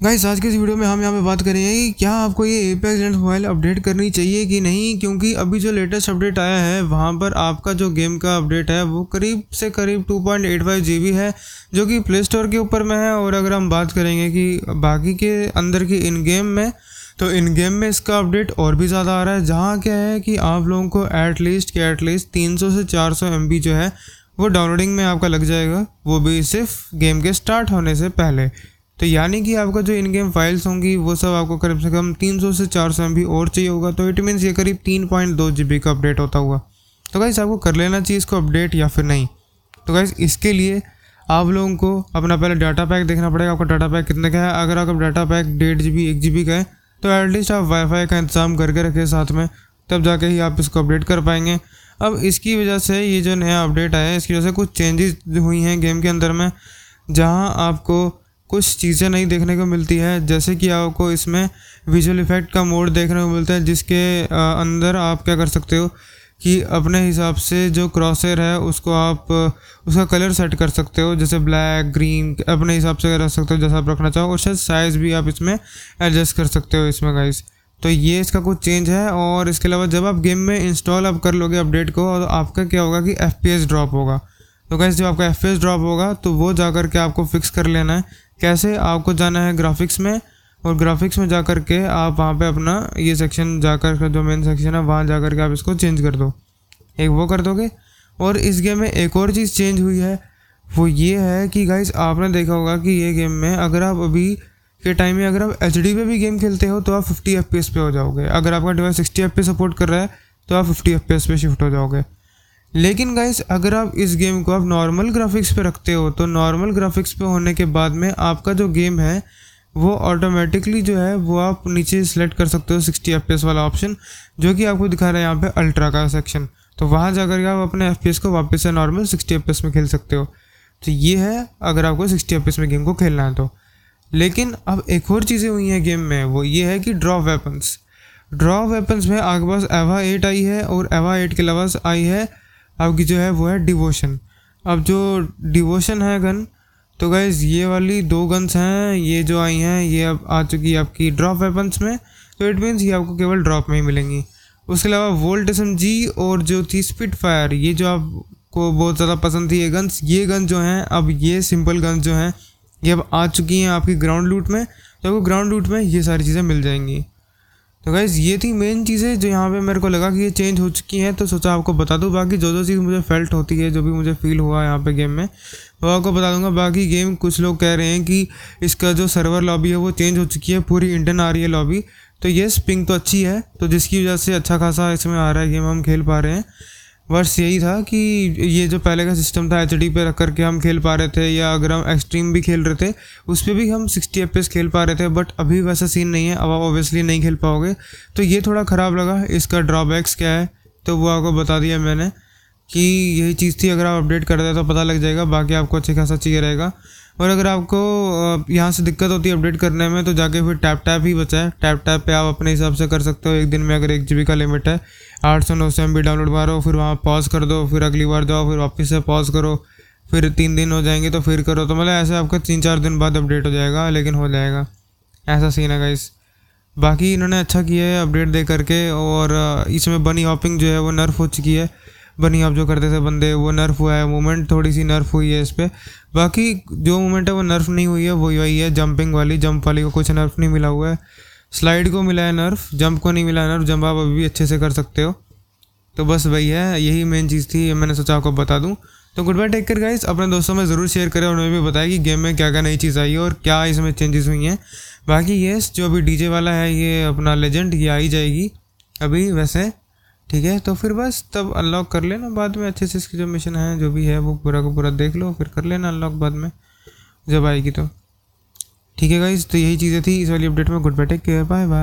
Guys आज के इस वीडियो में हम यहाँ पे बात करेंगे कि क्या आपको ये एपेक्स लेजेंड्स मोबाइल अपडेट करनी चाहिए कि नहीं? क्योंकि अभी जो लेटेस्ट अपडेट आया है, वहाँ पर आपका जो गेम का अपडेट है, वो करीब से करीब 2.85 जीबी है, जो कि प्ले स्टोर के ऊपर में है। और अगर हम बात करेंगे कि बाकी के अंदर की इन गेम में तो इन गेम में इसका अपडेट और भी ज़्यादा आ रहा है। जहाँ क्या है कि आप लोगों को एटलीस्ट के एटलीस्ट तीन सौ से चार सौ जो है, वो डाउनलोडिंग में आपका लग जाएगा। वो भी सिर्फ़ गेम के स्टार्ट होने से पहले। तो यानी कि आपका जो इन गेम फाइल्स होंगी, वो सब आपको कम से कम 300 से 400 सौ और चाहिए होगा तो इट मीन्स ये करीब 3.2 जीबी का अपडेट होता हुआ। तो गाइस आपको कर लेना चाहिए इसको अपडेट या फिर नहीं। तो गाइस इसके लिए आप लोगों को अपना पहले डाटा पैक देखना पड़ेगा, आपका डाटा पैक कितने का है। अगर आपका डाटा पैक डेढ़ जी बी एक जी बी का है तो एटलीस्ट आप वाईफाई का इंतज़ाम करके रखें साथ में, तब जाके ही आप इसको अपडेट कर पाएँगे। अब इसकी वजह से ये जो नया अपडेट आया है, इसकी वजह से कुछ चेंजेस हुई हैं गेम के अंदर में, जहाँ आपको कुछ चीज़ें नहीं देखने को मिलती है। जैसे कि आपको इसमें विजुअल इफ़ेक्ट का मोड देखने को मिलता है, जिसके अंदर आप क्या कर सकते हो कि अपने हिसाब से जो क्रॉसर है, उसको आप, उसका कलर सेट कर सकते हो। जैसे ब्लैक ग्रीन अपने हिसाब से रख सकते हो, जैसा आप रखना चाहो, और शायद साइज़ भी आप इसमें एडजस्ट कर सकते हो इसमें गाइस तो ये इसका कुछ चेंज है, और इसके अलावा जब आप गेम में इंस्टॉल आप कर लोगे अपडेट को तो आपका क्या होगा कि एफपीएस ड्रॉप होगा। तो गाइस जब आपका एफपीएस ड्रॉप होगा तो वो जा कर के आपको फिक्स कर लेना है। कैसे आपको जाना है ग्राफिक्स में? और ग्राफिक्स में जा कर के आप वहाँ पे अपना ये सेक्शन जाकर के, जो मेन सेक्शन है, वहाँ जा कर के आप इसको चेंज कर दो। एक वो कर दोगे। और इस गेम में एक और चीज़ चेंज हुई है। वो ये है कि गाइज़ आपने देखा होगा कि ये गेम में अगर आप अभी के टाइम में अगर आप एच डी पे भी गेम खेलते हो तो आप फिफ्टी एफ़ पी एस पे हो जाओगे। अगर आपका डिवाइस सिक्सटी एफ़ सपोर्ट कर रहा है तो आप फिफ्टी एफ़ पी एस पे शिफ्ट हो जाओगे। लेकिन गाइस अगर आप इस गेम को आप नॉर्मल ग्राफिक्स पे रखते हो तो नॉर्मल ग्राफिक्स पे होने के बाद में आपका जो गेम है, वो ऑटोमेटिकली जो है, वो आप नीचे सेलेक्ट कर सकते हो सिक्सटी एफ़ वाला ऑप्शन जो कि आपको दिखा रहा है यहाँ पे अल्ट्रा का सेक्शन तो वहाँ जाकर आप अपने एफपीएस को वापस से नॉर्मल सिक्सटी एफ़ में खेल सकते हो। तो ये है, अगर आपको सिक्सटी एफ़ में गेम को खेलना है तो। लेकिन अब एक और चीज़ें हुई हैं गेम में, वो ये है कि ड्रॉप वेपन्स ड्रॉप वेपन्स में आपके पास एवा एट आई है, और एवा एट के अलावा आई है आपकी जो है, वो है डिवोशन अब जो डिवोशन है गन तो गैस ये वाली दो गन्स हैं, ये जो आई हैं, ये अब आ चुकी है आपकी ड्रॉप वेपन्स में तो इट मीन्स ये आपको केवल ड्रॉप में ही मिलेंगी. उसके अलावा वोल्ट एस और जो थी स्पिट फायर ये जो आपको बहुत ज़्यादा पसंद थी ये गन्स ये गन जो हैं, अब ये सिंपल गन्स जो हैं, ये अब आ चुकी हैं आपकी ग्राउंड लूट में तो आपको ग्राउंड लूट में ये सारी चीज़ें मिल जाएँगी. तो गाइज़ ये थी मेन चीज़ें जो यहाँ पे मेरे को लगा कि ये चेंज हो चुकी हैं तो सोचा आपको बता दूँ। बाकी जो जो चीज़ मुझे फेल्ट होती है, जो भी मुझे फील हुआ यहाँ पे गेम में, वो आपको बता दूँगा। बाकी गेम कुछ लोग कह रहे हैं कि इसका जो सर्वर लॉबी है, वो चेंज हो चुकी है, पूरी इंडियन आ रही है लॉबी तो ये स्पिंग तो अच्छी है तो जिसकी वजह से अच्छा खासा इसमें आ रहा है गेम हम खेल पा रहे हैं। बस यही था कि ये जो पहले का सिस्टम था एच पे रख करके हम खेल पा रहे थे या अगर हम एक्सट्रीम भी खेल रहे थे, उस पर भी हम सिक्सटी एफ़ खेल पा रहे थे बट अभी वैसा सीन नहीं है। अब आप ऑब्वियसली नहीं खेल पाओगे। तो ये थोड़ा ख़राब लगा। इसका ड्रॉबैक्स क्या है तो वो आपको बता दिया मैंने कि यही चीज़ थी। अगर आप अपडेट कर दे तो पता लग जाएगा। बाकी आपको अच्छी खासा चाहिए रहेगा। और अगर आपको यहाँ से दिक्कत होती है अपडेट करने में तो जाके फिर टैप टैप ही बचा है टैप टैप पे आप अपने हिसाब से कर सकते हो। एक दिन में अगर एक जीबी का लिमिट है, आठ सौ, नौ सौ एमबी डाउनलोड मारो, फिर वहाँ पॉज कर दो, फिर अगली बार जाओ, फिर वापस से पॉज करो, फिर तीन दिन हो जाएँगे तो फिर करो। तो मतलब ऐसे आपका तीन चार दिन बाद अपडेट हो जाएगा, लेकिन हो जाएगा। ऐसा सीन है गाइस बाकी इन्होंने अच्छा किया है अपडेट दे करके, और इसमें बनी हॉपिंग जो है, वो नर्फ हो चुकी है। बनी, आप जो करते थे बंदे, वो नर्फ हुआ है मूवमेंट थोड़ी सी नर्फ हुई है इस पर बाकी जो मूवमेंट है वो नर्फ नहीं हुई है, वही वही है जंपिंग वाली जंप वाली को कुछ नर्फ नहीं मिला हुआ है। स्लाइड को मिला है नर्फ जंप को नहीं मिला है नर्फ जंप आप अभी भी अच्छे से कर सकते हो। तो बस वही है, यही मेन चीज़ थी मैंने सोचा आपको बता दूँ। तो good bye take care guys अपने दोस्तों में ज़रूर शेयर करें, उन्होंने भी बताया कि गेम में क्या क्या नई चीज़ आई है और क्या इसमें चेंजेस हुई हैं। बाकी ये जो अभी डीजे वाला है, ये अपना लेजेंड ये आई जाएगी। अभी वैसे ठीक है तो फिर बस तब अनलॉक कर लेना बाद में, अच्छे से इसकी जो मिशन है, जो भी है, वो पूरा का पूरा देख लो, फिर कर लेना अनलॉक बाद में, जब आएगी तो ठीक है गाइज़ तो यही चीज़ें थी, इस वाली अपडेट में goodbye take care bye bye